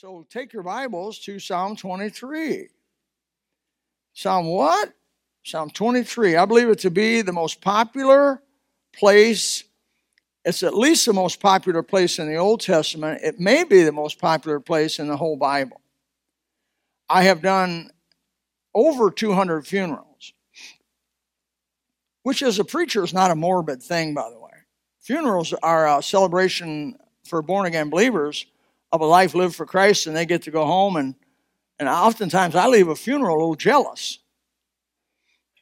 So take your Bibles to Psalm 23. Psalm what? Psalm 23. I believe it to be the most popular place. It's at least the most popular place in the Old Testament. It may be the most popular place in the whole Bible. I have done over 200 funerals, which as a preacher is not a morbid thing, by the way. Funerals are a celebration for born again believers of a life lived for Christ, and they get to go home. And, and oftentimes I leave a funeral a little jealous.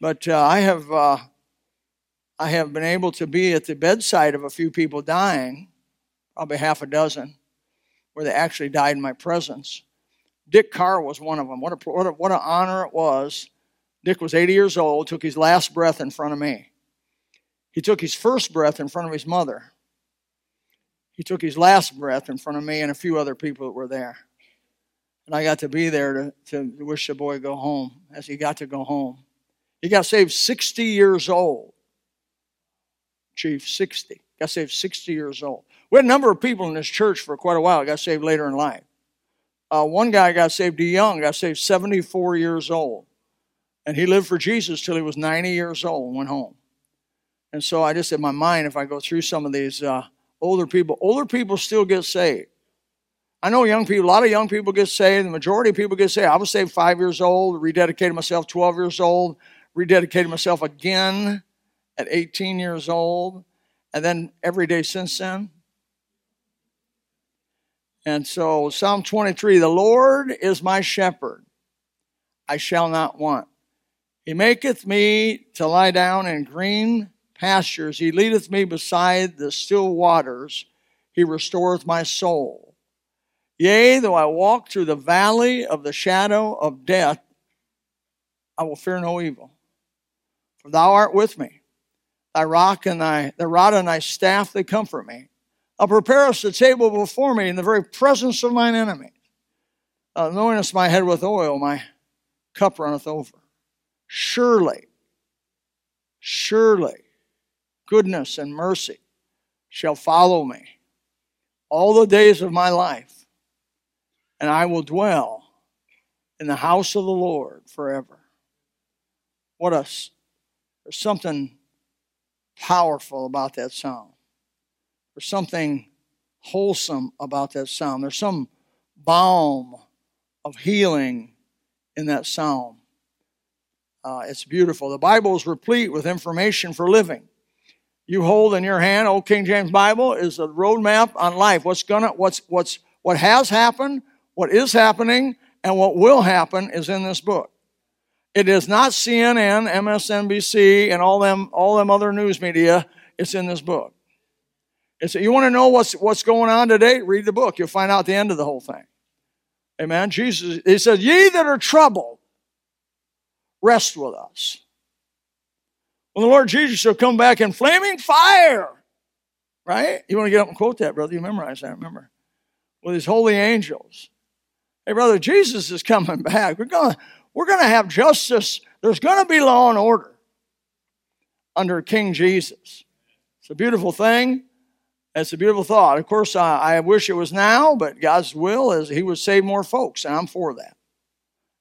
But uh, I have uh, I have been able to be at the bedside of a few people dying, probably half a dozen, where they actually died in my presence. Dick Carr was one of them. What a, what, a, what an honor it was. Dick was 80 years old, took his last breath in front of me. He took his first breath in front of his mother. He took his last breath in front of me and a few other people that were there. And I got to be there to, to wish the boy go home as he got to go home. He got saved 60 years old. Chief, 60. Got saved 60 years old. We had a number of people in this church for quite a while got saved later in life. Uh, one guy got saved young, got saved 74 years old. And he lived for Jesus till he was 90 years old and went home. And so I just in my mind, if I go through some of these uh, older people, older people still get saved. I know young people, a lot of young people get saved. The majority of people get saved. I was saved five years old, rededicated myself 12 years old, rededicated myself again at 18 years old, and then every day since then. And so, Psalm 23 The Lord is my shepherd, I shall not want. He maketh me to lie down in green pastures. He leadeth me beside the still waters. He restoreth my soul. Yea, though I walk through the valley of the shadow of death, I will fear no evil. For thou art with me. Thy rock and thy the rod and thy staff they comfort me. Thou preparest a table before me in the very presence of mine enemies. Thou anointest my head with oil, my cup runneth over. Surely, surely, goodness and mercy shall follow me all the days of my life, and I will dwell in the house of the Lord forever. What a there's something powerful about that psalm. There's something wholesome about that psalm. There's some balm of healing in that psalm. Uh, it's beautiful. The Bible is replete with information for living. You hold in your hand, Old King James Bible, is a roadmap on life. What's gonna, what's, what's, what has happened, what is happening, and what will happen is in this book. It is not CNN, MSNBC, and all them, all them other news media. It's in this book. It's, you want to know what's, what's going on today? Read the book. You'll find out the end of the whole thing. Amen. Jesus, he says, Ye that are troubled, rest with us. When the Lord Jesus shall come back in flaming fire, right? You want to get up and quote that, brother? You memorize that, remember? With his holy angels. Hey, brother, Jesus is coming back. We're going to we're going to have justice. There's going to be law and order under King Jesus. It's a beautiful thing. It's a beautiful thought. Of course, I, I wish it was now, but God's will is He would save more folks, and I'm for that.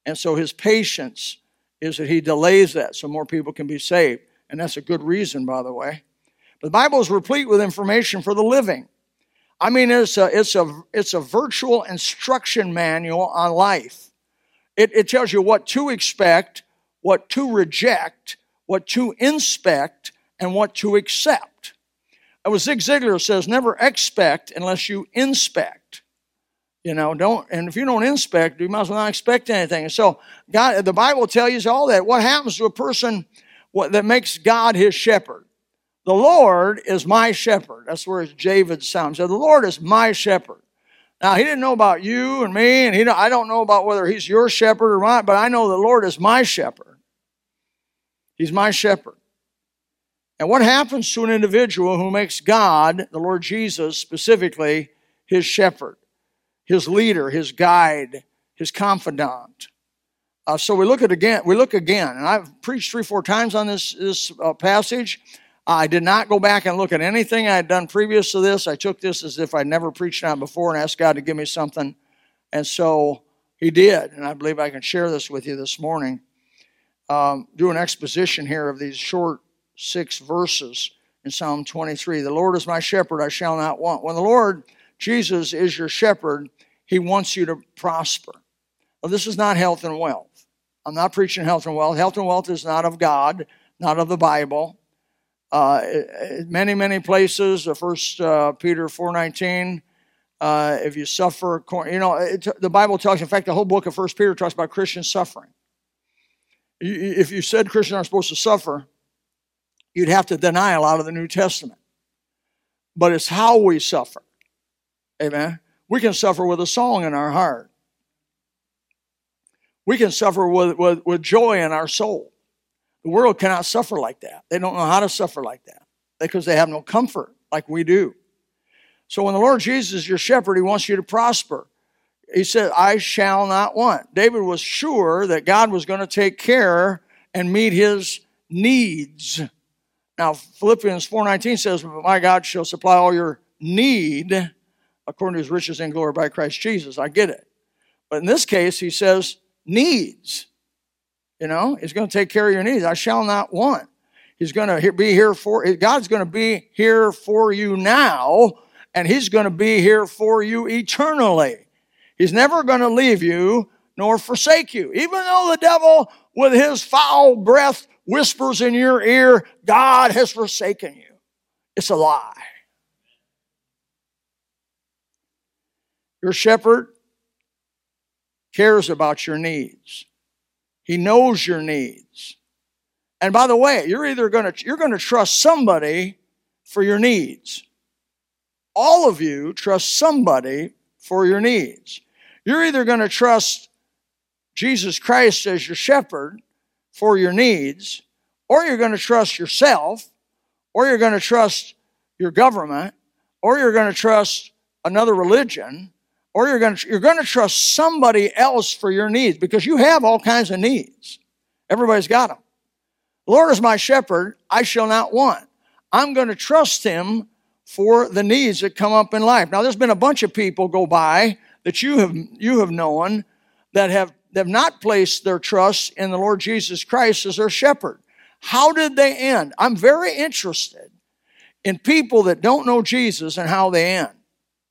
And so His patience is that He delays that so more people can be saved. And that's a good reason, by the way. But the Bible is replete with information for the living. I mean, it's a, it's a, it's a virtual instruction manual on life. It, it tells you what to expect, what to reject, what to inspect, and what to accept. It was Zig Ziglar says, never expect unless you inspect. You know, don't, and if you don't inspect, you might as well not expect anything. And so, God, the Bible tells you all that. What happens to a person what, that makes God his shepherd? The Lord is my shepherd. That's where David sounds. So the Lord is my shepherd. Now, he didn't know about you and me, and he don't, I don't know about whether he's your shepherd or not, but I know the Lord is my shepherd. He's my shepherd. And what happens to an individual who makes God, the Lord Jesus specifically, his shepherd, his leader, his guide, his confidant? Uh, so we look at again. We look again, and I've preached three, four times on this this uh, passage. I did not go back and look at anything I had done previous to this. I took this as if I'd never preached on before and asked God to give me something And so he did, and I believe I can share this with you this morning. Um, do an exposition here of these short six verses in Psalm 23. The Lord is my shepherd, I shall not want. When the Lord Jesus is your shepherd, he wants you to prosper. Well, this is not health and wealth. I'm not preaching health and wealth. Health and wealth is not of God, not of the Bible. Uh, many, many places, the First uh, Peter 4.19, uh, if you suffer, you know, it, the Bible talks, in fact, the whole book of First Peter talks about Christian suffering. If you said Christians aren't supposed to suffer, you'd have to deny a lot of the New Testament. But it's how we suffer. Amen. We can suffer with a song in our heart. We can suffer with, with, with joy in our soul. The world cannot suffer like that. They don't know how to suffer like that because they have no comfort like we do. So when the Lord Jesus is your shepherd, he wants you to prosper. He said, I shall not want. David was sure that God was going to take care and meet his needs. Now, Philippians 4.19 says, My God shall supply all your need according to his riches and glory by Christ Jesus. I get it. But in this case, he says, needs. You know, he's going to take care of your needs. I shall not want. He's going to be here for, God's going to be here for you now, and he's going to be here for you eternally. He's never going to leave you nor forsake you. Even though the devil, with his foul breath, whispers in your ear, God has forsaken you. It's a lie. Your shepherd cares about your needs. He knows your needs. And by the way, you're either going to you're going to trust somebody for your needs. All of you trust somebody for your needs. You're either going to trust Jesus Christ as your shepherd for your needs, or you're going to trust yourself, or you're going to trust your government, or you're going to trust another religion, or you're going to, you're going to trust somebody else for your needs because you have all kinds of needs. Everybody's got them. The Lord is my shepherd, I shall not want. I'm going to trust him for the needs that come up in life. Now, there's been a bunch of people go by that you have, you have known that have, have not placed their trust in the Lord Jesus Christ as their shepherd. How did they end? I'm very interested in people that don't know Jesus and how they end.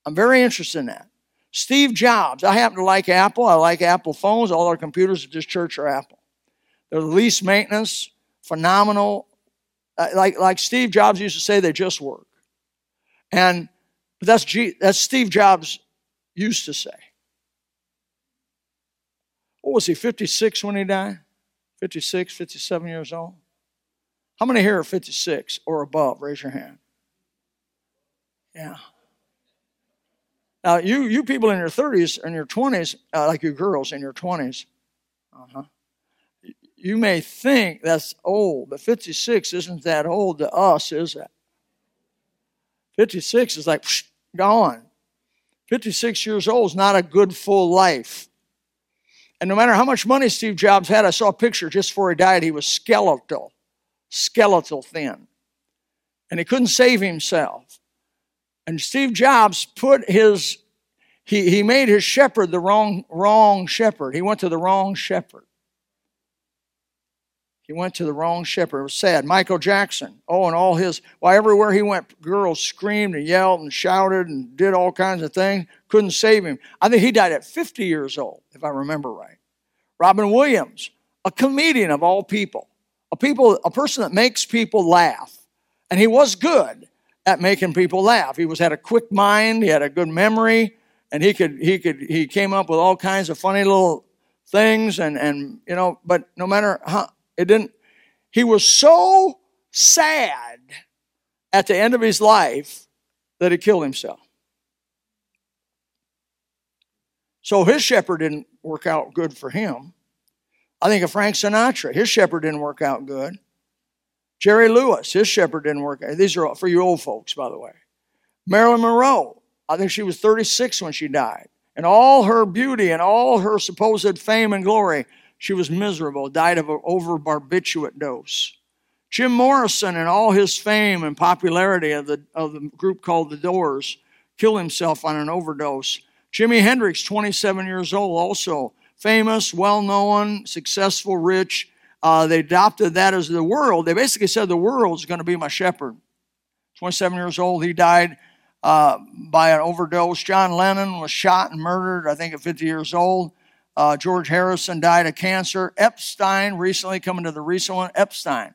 I'm very interested in that. Steve Jobs. I happen to like Apple. I like Apple phones. All our computers at this church are Apple. They're the least maintenance, phenomenal. Uh, like, like Steve Jobs used to say, they just work. And that's, G, that's Steve Jobs used to say. What was he, 56 when he died? 56, 57 years old? How many here are 56 or above? Raise your hand. Yeah. Now, you, you people in your 30s and your 20s, uh, like you girls in your 20s, uh-huh, you may think that's old, but 56 isn't that old to us, is it? 56 is like psh, gone. 56 years old is not a good full life. And no matter how much money Steve Jobs had, I saw a picture just before he died, he was skeletal, skeletal thin. And he couldn't save himself. And Steve Jobs put his, he, he made his shepherd the wrong, wrong shepherd. He went to the wrong shepherd. He went to the wrong shepherd. It was sad. Michael Jackson. Oh, and all his, well, everywhere he went, girls screamed and yelled and shouted and did all kinds of things. Couldn't save him. I think he died at 50 years old, if I remember right. Robin Williams, a comedian of all people, a people, a person that makes people laugh. And he was good at making people laugh. He was had a quick mind, he had a good memory, and he could he could he came up with all kinds of funny little things and and you know, but no matter how it didn't. He was so sad at the end of his life that he killed himself. So his shepherd didn't work out good for him. I think of Frank Sinatra. His shepherd didn't work out good. Jerry Lewis, his shepherd didn't work. These are for you old folks, by the way. Marilyn Monroe, I think she was 36 when she died. And all her beauty and all her supposed fame and glory she was miserable, died of an overbarbiturate dose. Jim Morrison, in all his fame and popularity of the, of the group called The Doors, killed himself on an overdose. Jimi Hendrix, 27 years old, also famous, well known, successful, rich. Uh, they adopted that as the world. They basically said the world's going to be my shepherd. 27 years old, he died uh, by an overdose. John Lennon was shot and murdered, I think, at 50 years old. Uh, George Harrison died of cancer. Epstein, recently coming to the recent one, Epstein.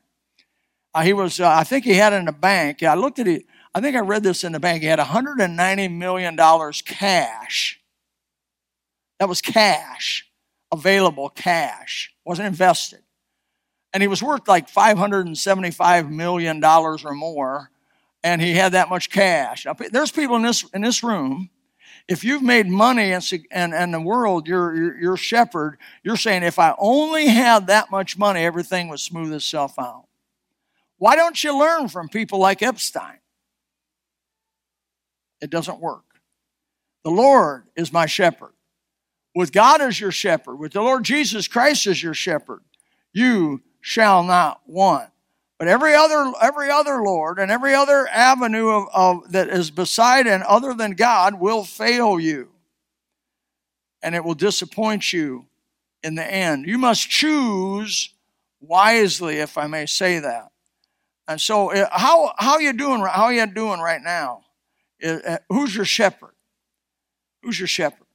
Uh, he was, uh, I think he had in the bank. I looked at it. I think I read this in the bank. He had 190 million dollars cash. That was cash, available cash, wasn't invested, and he was worth like 575 million dollars or more, and he had that much cash. Now, there's people in this in this room if you've made money and, and, and the world, you're, you're, you're shepherd, you're saying, if I only had that much money, everything would smooth itself out. Why don't you learn from people like Epstein? It doesn't work. The Lord is my shepherd. With God as your shepherd, with the Lord Jesus Christ as your shepherd, you shall not want. But every other, every other Lord and every other avenue of, of, that is beside and other than God will fail you. And it will disappoint you in the end. You must choose wisely, if I may say that. And so, uh, how how you doing? How you doing right now? Uh, who's your shepherd? Who's your shepherd?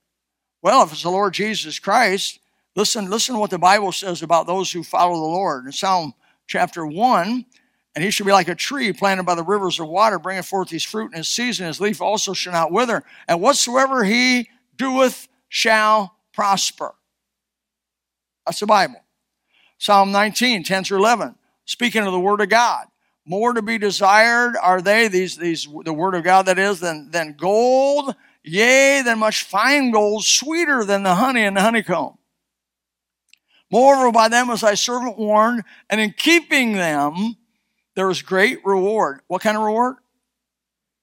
Well, if it's the Lord Jesus Christ, listen. Listen to what the Bible says about those who follow the Lord. In Psalm chapter 1. And he shall be like a tree planted by the rivers of water, bringing forth his fruit in his season. His leaf also shall not wither. And whatsoever he doeth shall prosper. That's the Bible. Psalm 19, 10 through 11, speaking of the word of God. More to be desired are they, these, these, the word of God that is, than, than gold, yea, than much fine gold, sweeter than the honey and the honeycomb. Moreover, by them was thy servant warned, and in keeping them there was great reward. What kind of reward?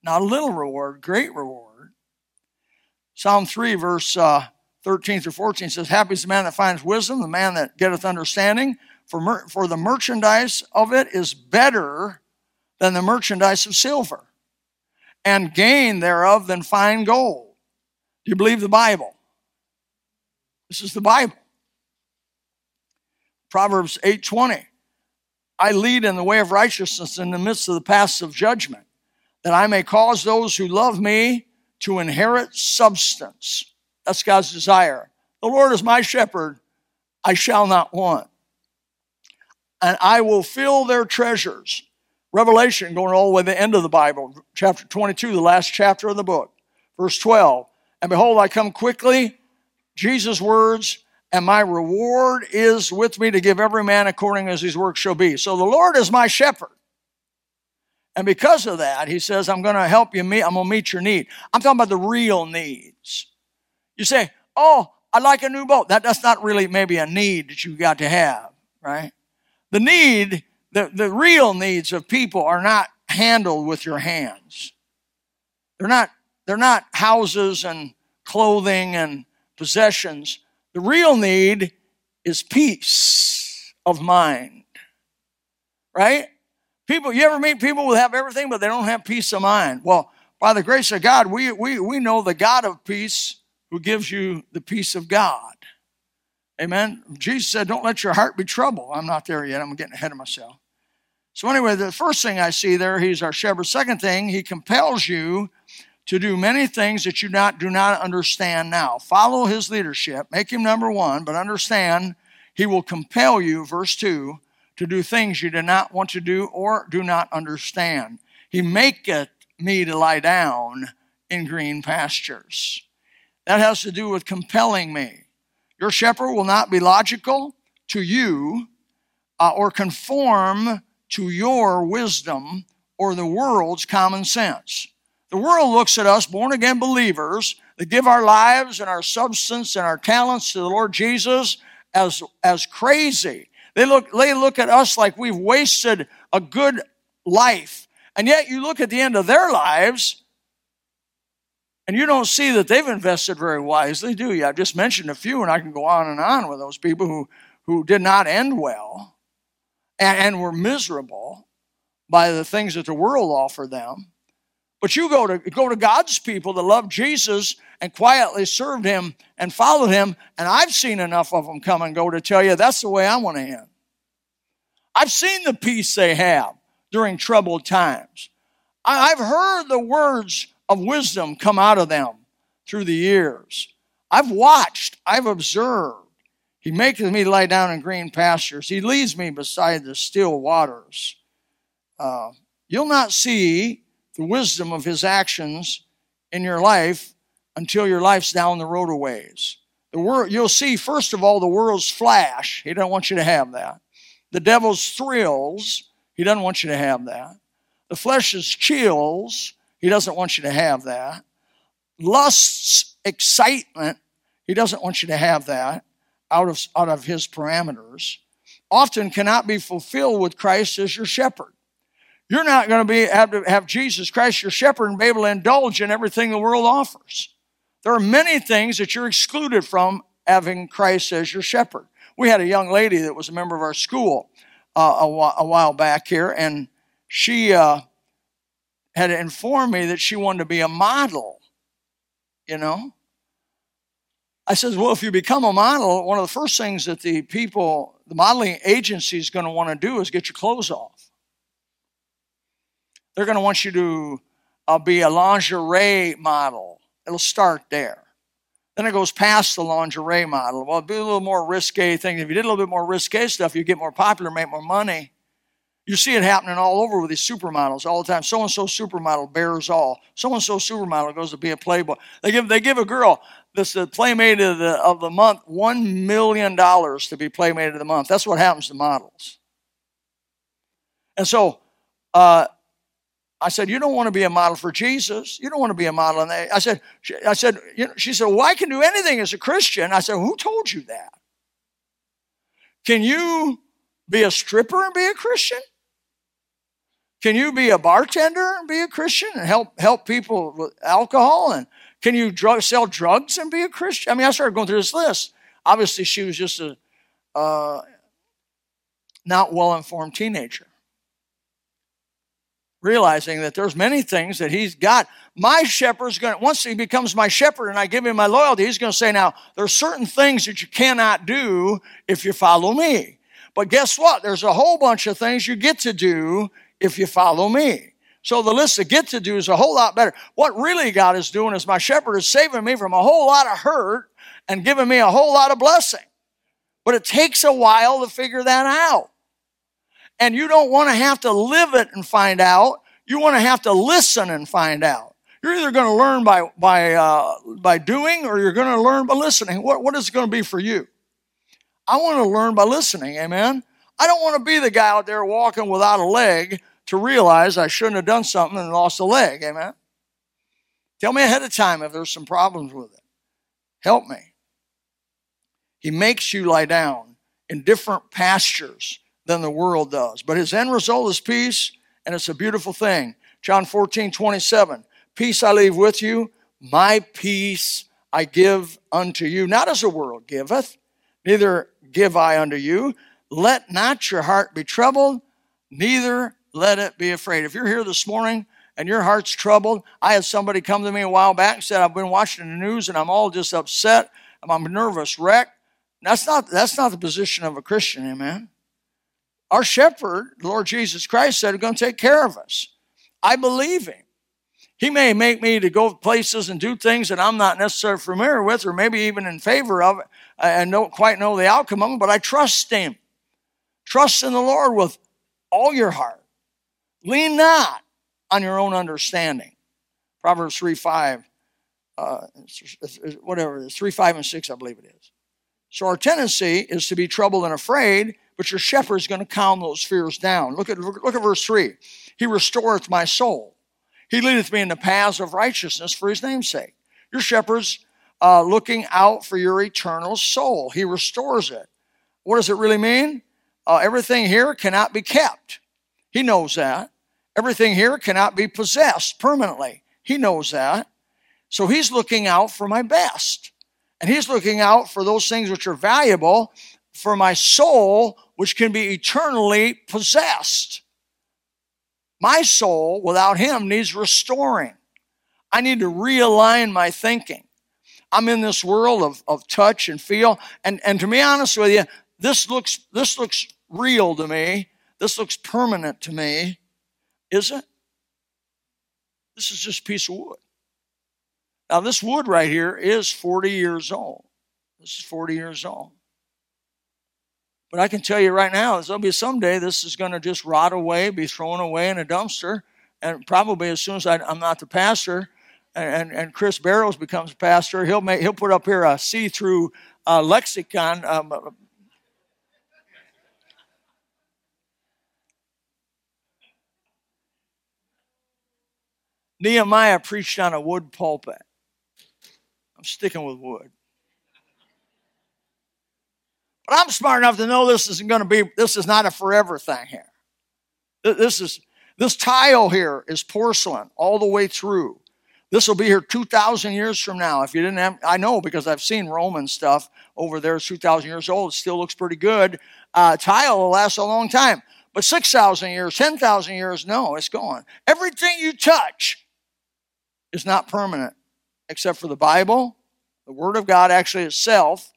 Not a little reward, great reward. Psalm 3, verse uh, 13 through 14 says, Happy is the man that finds wisdom, the man that getteth understanding, for, mer- for the merchandise of it is better than the merchandise of silver, and gain thereof than fine gold. Do you believe the Bible? This is the Bible. Proverbs 8:20. I lead in the way of righteousness in the midst of the paths of judgment, that I may cause those who love me to inherit substance. That's God's desire. The Lord is my shepherd, I shall not want. And I will fill their treasures. Revelation, going all the way to the end of the Bible, chapter 22, the last chapter of the book, verse 12. And behold, I come quickly. Jesus' words, and my reward is with me to give every man according as his work shall be. So the Lord is my shepherd. And because of that, he says, I'm going to help you meet, I'm going to meet your need. I'm talking about the real needs. You say, Oh, I'd like a new boat. That, that's not really maybe a need that you got to have, right? The need, the, the real needs of people are not handled with your hands. They're not, they're not houses and clothing and possessions. The real need is peace of mind. Right? People, you ever meet people who have everything, but they don't have peace of mind? Well, by the grace of God, we, we, we know the God of peace who gives you the peace of God. Amen. Jesus said, Don't let your heart be troubled. I'm not there yet. I'm getting ahead of myself. So, anyway, the first thing I see there, he's our shepherd. Second thing, he compels you to do many things that you not, do not understand now. Follow his leadership, make him number one, but understand he will compel you, verse 2, to do things you do not want to do or do not understand. He maketh me to lie down in green pastures. That has to do with compelling me. Your shepherd will not be logical to you uh, or conform to your wisdom or the world's common sense. The world looks at us, born again believers, that give our lives and our substance and our talents to the Lord Jesus as, as crazy. They look, they look at us like we've wasted a good life. And yet you look at the end of their lives and you don't see that they've invested very wisely, do you? I've just mentioned a few, and I can go on and on with those people who, who did not end well and, and were miserable by the things that the world offered them. But you go to go to God's people that love Jesus and quietly served him and followed him, and I've seen enough of them come and go to tell you that's the way I want to end. I've seen the peace they have during troubled times. I've heard the words of wisdom come out of them through the years. I've watched, I've observed. He maketh me lie down in green pastures. He leads me beside the still waters. Uh, you'll not see the wisdom of his actions in your life until your life's down the road a ways. The world, you'll see, first of all, the world's flash. He doesn't want you to have that. The devil's thrills. He doesn't want you to have that. The flesh's chills. He doesn't want you to have that. Lust's excitement. He doesn't want you to have that out of, out of his parameters. Often cannot be fulfilled with Christ as your shepherd. You're not going to be have to have Jesus Christ your shepherd and be able to indulge in everything the world offers. There are many things that you're excluded from having Christ as your shepherd. We had a young lady that was a member of our school uh, a, while, a, while back here, and she uh, had informed me that she wanted to be a model. You know, I said, well, if you become a model, one of the first things that the people, the modeling agency is going to want to do is get your clothes off. They're going to want you to uh, be a lingerie model. It'll start there. Then it goes past the lingerie model. Well, do a little more risque thing. If you did a little bit more risque stuff, you get more popular, make more money. You see it happening all over with these supermodels all the time. So and so supermodel bears all. So and so supermodel goes to be a playboy. They give they give a girl this the playmate of the of the month one million dollars to be playmate of the month. That's what happens to models. And so uh, I said, you don't want to be a model for Jesus. You don't want to be a model. And I said, I said, you know, she said, well, I can do anything as a Christian. I said, who told you that? Can you be a stripper and be a Christian? Can you be a bartender and be a Christian and help help people with alcohol? And can you drug, sell drugs and be a Christian? I mean, I started going through this list. Obviously, she was just a uh, not well informed teenager realizing that there's many things that he's got. My shepherd's going to, once he becomes my shepherd and I give him my loyalty, he's going to say, now, there's certain things that you cannot do if you follow me. But guess what? There's a whole bunch of things you get to do if you follow me. So the list of get to do is a whole lot better. What really God is doing is my shepherd is saving me from a whole lot of hurt and giving me a whole lot of blessing. But it takes a while to figure that out. And you don't want to have to live it and find out. You want to have to listen and find out. You're either going to learn by, by, uh, by doing or you're going to learn by listening. What, what is it going to be for you? I want to learn by listening, amen? I don't want to be the guy out there walking without a leg to realize I shouldn't have done something and lost a leg, amen? Tell me ahead of time if there's some problems with it. Help me. He makes you lie down in different pastures than the world does. But his end result is peace, and it's a beautiful thing. John 14, 27. Peace I leave with you, my peace I give unto you, not as the world giveth, neither give I unto you. Let not your heart be troubled, neither let it be afraid. If you're here this morning and your heart's troubled, I had somebody come to me a while back and said, I've been watching the news and I'm all just upset. I'm a nervous wreck. That's not, that's not the position of a Christian, amen. Our shepherd, Lord Jesus Christ, said, "I'm going to take care of us. I believe him. He may make me to go places and do things that I'm not necessarily familiar with, or maybe even in favor of it, and don't quite know the outcome of it, but I trust him. Trust in the Lord with all your heart. Lean not on your own understanding. Proverbs 3 5, uh, whatever it is, 3, 5, and 6, I believe it is. So our tendency is to be troubled and afraid but your shepherd is going to calm those fears down. Look at, look at verse 3. He restoreth my soul. He leadeth me in the paths of righteousness for his name's sake. Your shepherd's uh, looking out for your eternal soul. He restores it. What does it really mean? Uh, everything here cannot be kept. He knows that. Everything here cannot be possessed permanently. He knows that. So he's looking out for my best. And he's looking out for those things which are valuable for my soul, which can be eternally possessed. My soul, without Him, needs restoring. I need to realign my thinking. I'm in this world of, of touch and feel. And, and to be honest with you, this looks, this looks real to me. This looks permanent to me. Is it? This is just a piece of wood. Now, this wood right here is 40 years old. This is 40 years old. But I can tell you right now, there'll be someday this is going to just rot away, be thrown away in a dumpster. And probably as soon as I, am not the pastor and, and, and, Chris Barrows becomes pastor, he'll, make, he'll put up here a see through uh, lexicon. Um, Nehemiah preached on a wood pulpit. I'm sticking with wood. But I'm smart enough to know this isn't going to be, this is not a forever thing here. This is, this tile here is porcelain all the way through. This will be here 2,000 years from now. If you didn't have, I know because I've seen Roman stuff over there, it's 2,000 years old. It still looks pretty good. Uh, tile will last a long time. But 6,000 years, 10,000 years, no, it's gone. Everything you touch is not permanent except for the Bible, the Word of God actually itself,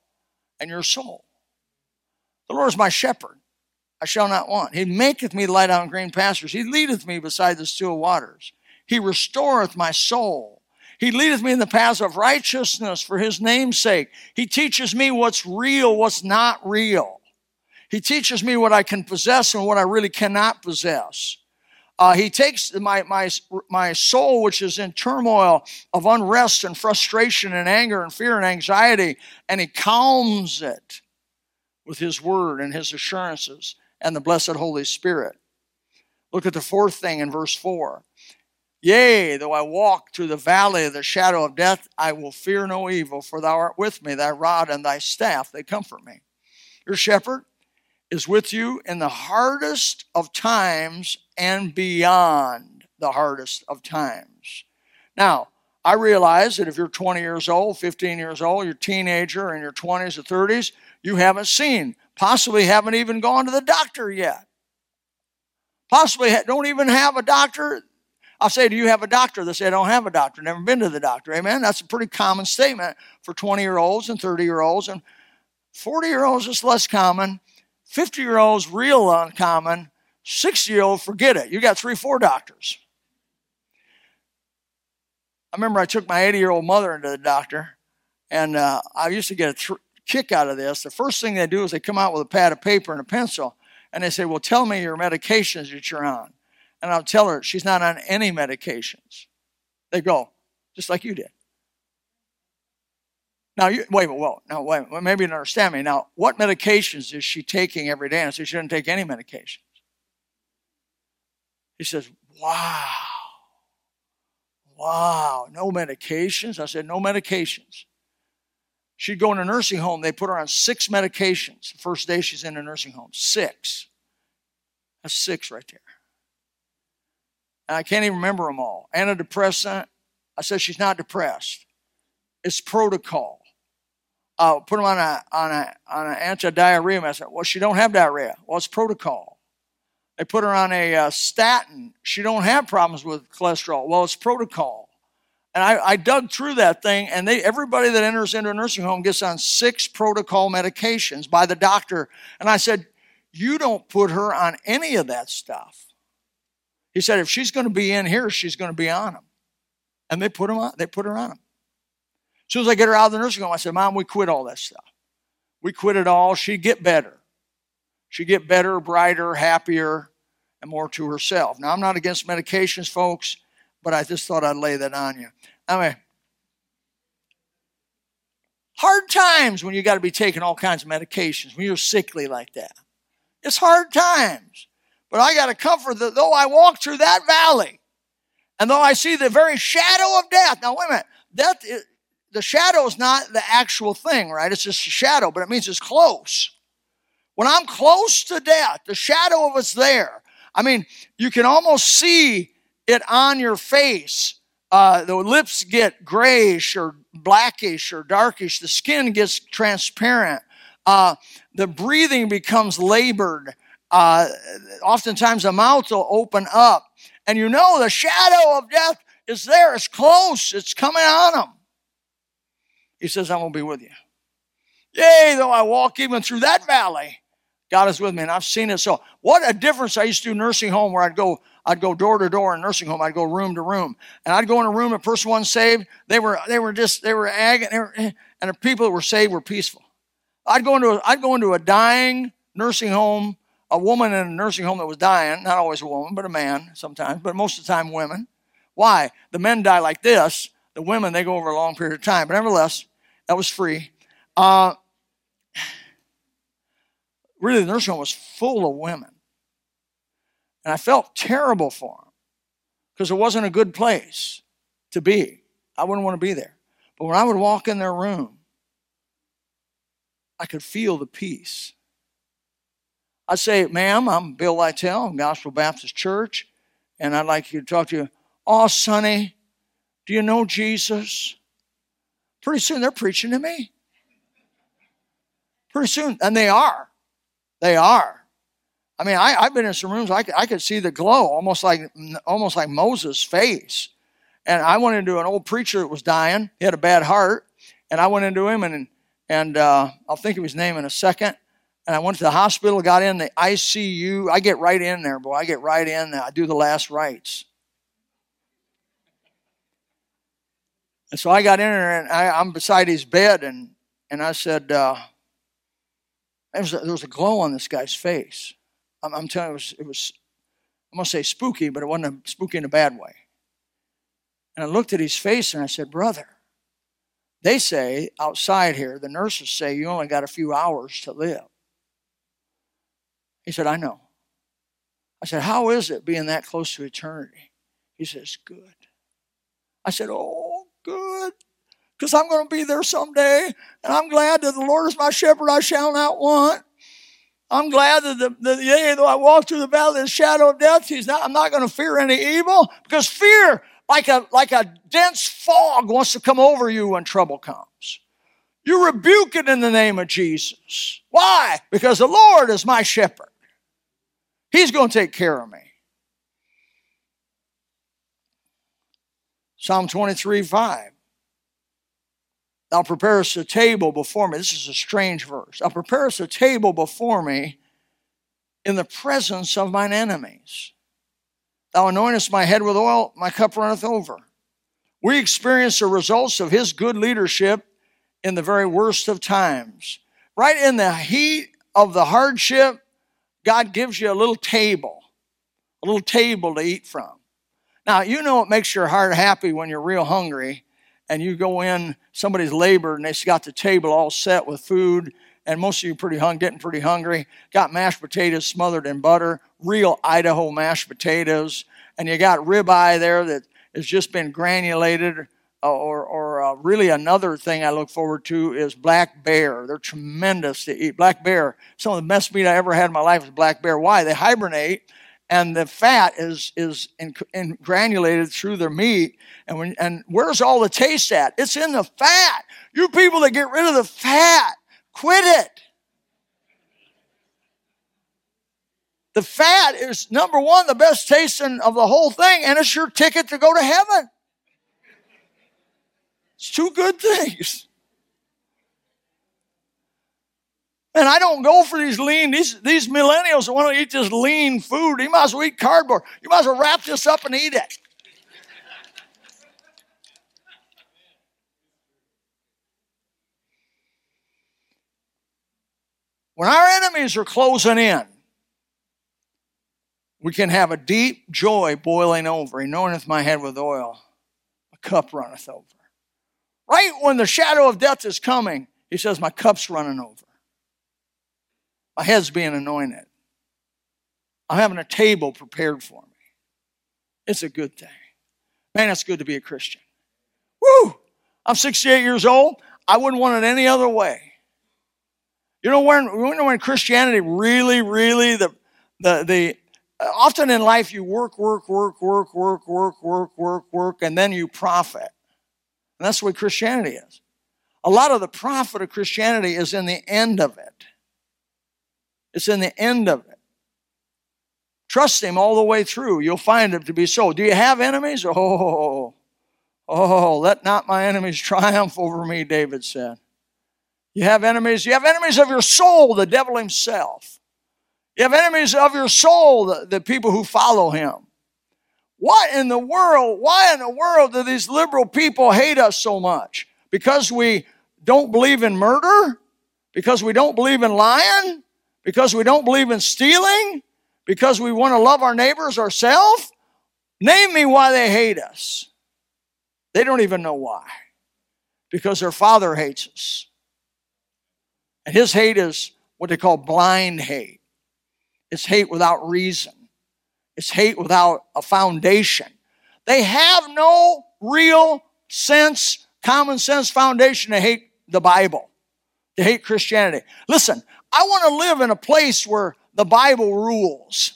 and your soul. The Lord is my shepherd. I shall not want. He maketh me lie down in green pastures. He leadeth me beside the still waters. He restoreth my soul. He leadeth me in the paths of righteousness for his name's sake. He teaches me what's real, what's not real. He teaches me what I can possess and what I really cannot possess. Uh, he takes my, my, my soul, which is in turmoil of unrest and frustration and anger and fear and anxiety, and he calms it with his word and his assurances and the blessed Holy Spirit. Look at the fourth thing in verse 4. Yea, though I walk through the valley of the shadow of death, I will fear no evil, for thou art with me, thy rod and thy staff, they comfort me. Your shepherd is with you in the hardest of times and beyond the hardest of times. Now, I realize that if you're 20 years old, 15 years old, you're a teenager in your 20s or 30s, you haven't seen, possibly haven't even gone to the doctor yet. Possibly don't even have a doctor. I'll say, Do you have a doctor? They say, I don't have a doctor, never been to the doctor. Amen. That's a pretty common statement for 20 year olds and 30 year olds. And 40 year olds is less common. 50 year olds, real uncommon. 60 year old, forget it. You got three, four doctors. I remember I took my 80 year old mother into the doctor, and uh, I used to get a tr- kick out of this. The first thing they do is they come out with a pad of paper and a pencil, and they say, Well, tell me your medications that you're on. And I'll tell her she's not on any medications. They go, just like you did. Now, you, wait, well, now, wait, well, maybe you don't understand me. Now, what medications is she taking every day? And I said, she doesn't take any medications. He says, wow. Wow, no medications? I said, no medications. She'd go in a nursing home. They put her on six medications. The first day she's in a nursing home. Six. That's six right there. And I can't even remember them all. Antidepressant. I said she's not depressed. It's protocol. Uh, put them on a on a on an anti-diarrhea medicine. Well, she don't have diarrhea. Well, it's protocol. They put her on a uh, statin. She don't have problems with cholesterol. Well, it's protocol. And I, I, dug through that thing, and they everybody that enters into a nursing home gets on six protocol medications by the doctor. And I said, You don't put her on any of that stuff. He said, if she's going to be in here, she's going to be on them. And they put them on, they put her on them. As soon as I get her out of the nursing home, I said, Mom, we quit all that stuff. We quit it all. She'd get better. She'd get better, brighter, happier, and more to herself. Now, I'm not against medications, folks, but I just thought I'd lay that on you. I mean, hard times when you got to be taking all kinds of medications, when you're sickly like that. It's hard times. But I got to comfort that though I walk through that valley, and though I see the very shadow of death. Now, wait a minute. Death, is, the shadow is not the actual thing, right? It's just a shadow, but it means it's close. When I'm close to death, the shadow of it's there. I mean, you can almost see it on your face. Uh, the lips get grayish or blackish or darkish. The skin gets transparent. Uh, the breathing becomes labored. Uh, oftentimes the mouth will open up and you know the shadow of death is there. It's close. It's coming on them. He says, I'm going to be with you. Yea, though I walk even through that valley, God is with me. And I've seen it. So what a difference I used to do nursing home where I'd go, I'd go door to door in nursing home. I'd go room to room. And I'd go in a room, a person wasn't saved. They were, they were just, they were ag, they were, and the people that were saved were peaceful. I'd go into, a, I'd go into a dying nursing home, a woman in a nursing home that was dying, not always a woman, but a man sometimes, but most of the time women. Why? The men die like this. The women, they go over a long period of time. But nevertheless, that was free. Uh, really, the nursing home was full of women. And I felt terrible for them because it wasn't a good place to be. I wouldn't want to be there. But when I would walk in their room, I could feel the peace. I'd say, ma'am, I'm Bill Lytell, I'm Gospel Baptist Church, and I'd like you to talk to you. Oh, Sonny, do you know Jesus? Pretty soon they're preaching to me. Pretty soon, and they are. They are. I mean, I, have been in some rooms, I could, I could see the glow, almost like, almost like Moses' face. And I went into an old preacher that was dying. He had a bad heart. And I went into him, and, and uh, I'll think of his name in a second. And I went to the hospital, got in the ICU. I get right in there, boy. I get right in. I do the last rites. And so I got in there, and I, am beside his bed, and, and I said, uh, there was, a, there was a glow on this guy's face. I'm, telling you, it was, it was, going to say spooky, but it wasn't spooky in a bad way. And I looked at his face and I said, Brother, they say outside here, the nurses say you only got a few hours to live. He said, I know. I said, How is it being that close to eternity? He says, Good. I said, Oh, good because I'm going to be there someday. And I'm glad that the Lord is my shepherd, I shall not want. I'm glad that the, though I walk through the valley of the shadow of death, he's not, I'm not going to fear any evil because fear, like a, like a dense fog, wants to come over you when trouble comes. You rebuke it in the name of Jesus. Why? Because the Lord is my shepherd. He's going to take care of me. Psalm 23 5. Thou preparest a table before me. This is a strange verse. Thou preparest a table before me in the presence of mine enemies. Thou anointest my head with oil, my cup runneth over. We experience the results of his good leadership in the very worst of times. Right in the heat of the hardship, God gives you a little table, a little table to eat from. Now, you know what makes your heart happy when you're real hungry and you go in somebody's labor and they've got the table all set with food and most of you pretty hung, getting pretty hungry. Got mashed potatoes smothered in butter, real Idaho mashed potatoes, and you got ribeye there that has just been granulated. Uh, or, or uh, really another thing I look forward to is black bear. They're tremendous to eat. Black bear, some of the best meat I ever had in my life was black bear. Why? They hibernate and the fat is is in, in granulated through their meat. And when and where's all the taste at? It's in the fat. You people that get rid of the fat, quit it. The fat is number one, the best tasting of the whole thing, and it's your ticket to go to heaven. It's two good things. And I don't go for these lean, these, these millennials that want to eat this lean food. You might as well eat cardboard. You might as well wrap this up and eat it. When our enemies are closing in, we can have a deep joy boiling over. He anointeth my head with oil, a cup runneth over. Right when the shadow of death is coming, he says, My cup's running over. My head's being anointed. I'm having a table prepared for me. It's a good thing. Man, it's good to be a Christian. Woo! I'm 68 years old. I wouldn't want it any other way. You know when you know when Christianity really, really the the the uh, often in life you work, work, work, work, work, work, work, work, work, and then you profit. And that's what Christianity is. A lot of the profit of Christianity is in the end of it. It's in the end of it. trust Him all the way through, you'll find it to be so. Do you have enemies? Oh, oh, let not my enemies triumph over me, David said. You have enemies. You have enemies of your soul, the devil himself. You have enemies of your soul, the, the people who follow him. What in the world, why in the world do these liberal people hate us so much? Because we don't believe in murder? Because we don't believe in lying? Because we don't believe in stealing? Because we want to love our neighbors ourselves? Name me why they hate us. They don't even know why. Because their father hates us. And his hate is what they call blind hate. It's hate without reason. It's hate without a foundation. They have no real sense, common sense foundation to hate the Bible, to hate Christianity. Listen, I want to live in a place where the Bible rules,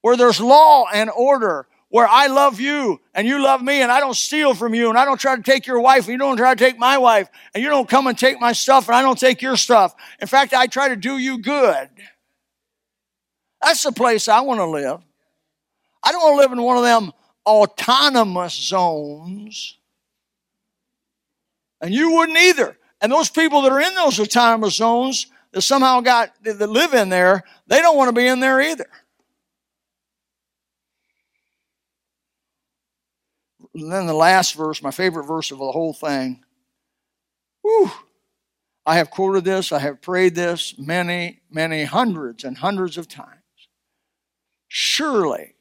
where there's law and order, where I love you and you love me and I don't steal from you and I don't try to take your wife and you don't try to take my wife and you don't come and take my stuff and I don't take your stuff. In fact, I try to do you good. That's the place I want to live. I don't want to live in one of them autonomous zones. And you wouldn't either. And those people that are in those autonomous zones that somehow got that live in there, they don't want to be in there either. And then the last verse, my favorite verse of the whole thing. Whew. I have quoted this, I have prayed this many, many hundreds and hundreds of times. Surely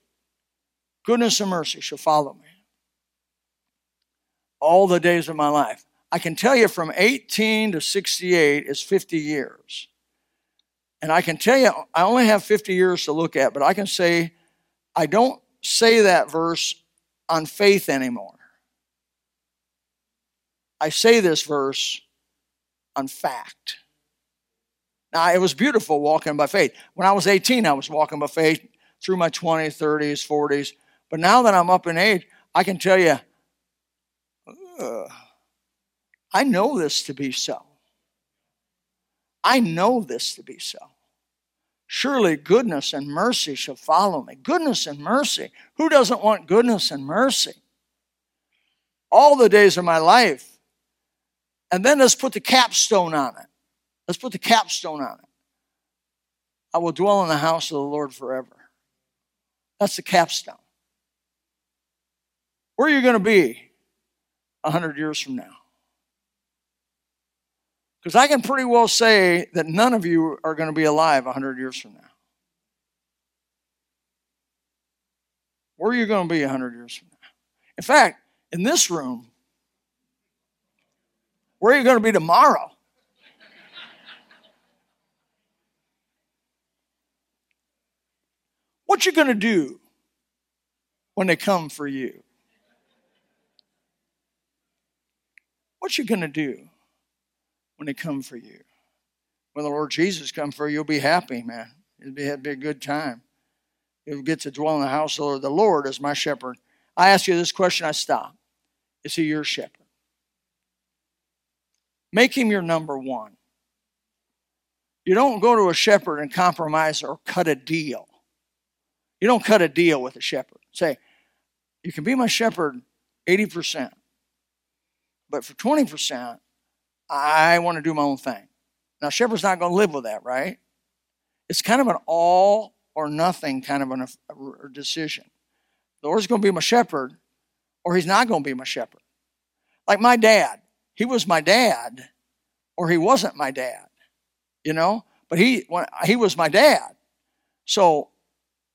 goodness and mercy shall follow me all the days of my life. I can tell you from 18 to 68 is 50 years. And I can tell you, I only have 50 years to look at, but I can say, I don't say that verse on faith anymore. I say this verse on fact. Now, it was beautiful walking by faith. When I was 18, I was walking by faith through my 20s, 30s, 40s. But now that I'm up in age, I can tell you, uh, I know this to be so. I know this to be so. Surely goodness and mercy shall follow me. Goodness and mercy. Who doesn't want goodness and mercy? All the days of my life. And then let's put the capstone on it. Let's put the capstone on it. I will dwell in the house of the Lord forever. That's the capstone. Where are you going to be a hundred years from now? Because I can pretty well say that none of you are going to be alive a hundred years from now. Where are you going to be a hundred years from now? In fact, in this room, where are you going to be tomorrow? What you going to do when they come for you? What you going to do when they come for you? When the Lord Jesus come for you, you'll be happy, man. It'll be, it'll be a good time. You'll get to dwell in the house of the Lord. The Lord is my shepherd. I ask you this question, I stop. Is he your shepherd? Make him your number one. You don't go to a shepherd and compromise or cut a deal. You don't cut a deal with a shepherd. Say, you can be my shepherd 80%, but for 20%, I want to do my own thing. Now, shepherd's not going to live with that, right? It's kind of an all or nothing kind of an, a, a decision. The Lord's going to be my shepherd, or he's not going to be my shepherd. Like my dad. He was my dad, or he wasn't my dad, you know? But he, when, he was my dad. So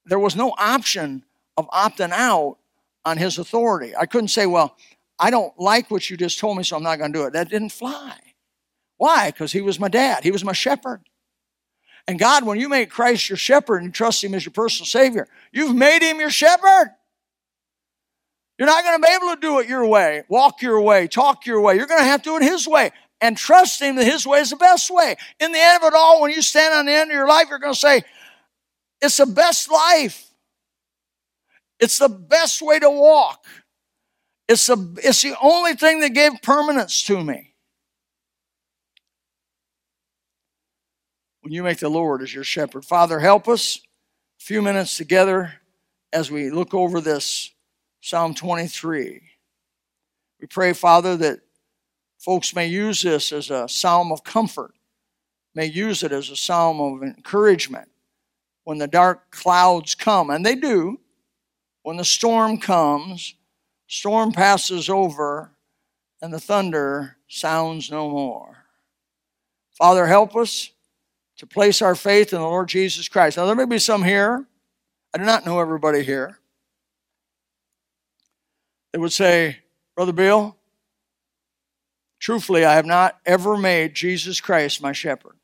there was no option of opting out on his authority. I couldn't say, well, I don't like what you just told me, so I'm not going to do it. That didn't fly. Why? Because he was my dad, he was my shepherd. And God, when you make Christ your shepherd and you trust him as your personal Savior, you've made him your shepherd. You're not going to be able to do it your way, walk your way, talk your way. You're going to have to do it his way and trust him that his way is the best way. In the end of it all, when you stand on the end of your life, you're going to say, it's the best life. It's the best way to walk. It's the, it's the only thing that gave permanence to me. When you make the Lord as your shepherd. Father, help us. A few minutes together as we look over this Psalm 23. We pray, Father, that folks may use this as a psalm of comfort, may use it as a psalm of encouragement when the dark clouds come, and they do. When the storm comes, storm passes over, and the thunder sounds no more. Father, help us to place our faith in the Lord Jesus Christ. Now, there may be some here, I do not know everybody here, that would say, Brother Bill, truthfully, I have not ever made Jesus Christ my shepherd.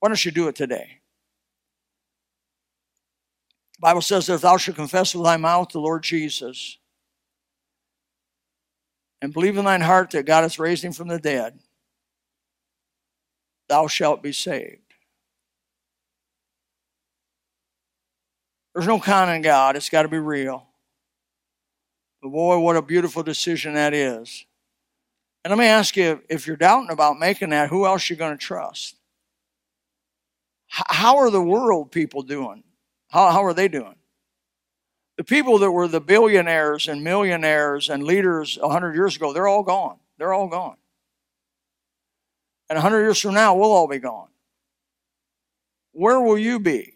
Why don't you do it today? The Bible says that if thou shalt confess with thy mouth the Lord Jesus and believe in thine heart that God has raised him from the dead, thou shalt be saved. There's no con in God, it's got to be real. But boy, what a beautiful decision that is. And let me ask you if you're doubting about making that, who else you going to trust? How are the world people doing? How, how are they doing? The people that were the billionaires and millionaires and leaders 100 years ago, they're all gone. They're all gone. And 100 years from now, we'll all be gone. Where will you be?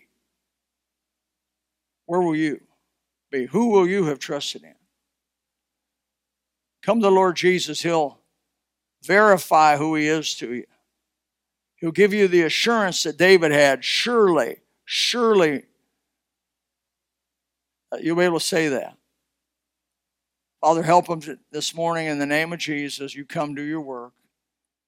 Where will you be? Who will you have trusted in? Come to the Lord Jesus. He'll verify who He is to you. He'll give you the assurance that David had. Surely, surely, Uh, you'll be able to say that. Father, help them this morning in the name of Jesus. You come do your work.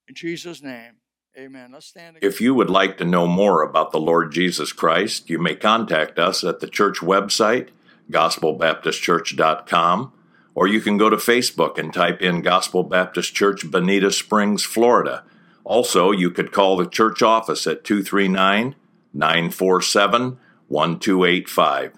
In Jesus' name, amen. Let's stand. Again. If you would like to know more about the Lord Jesus Christ, you may contact us at the church website, gospelbaptistchurch.com, or you can go to Facebook and type in Gospel Baptist Church, Bonita Springs, Florida. Also, you could call the church office at 239 947 1285.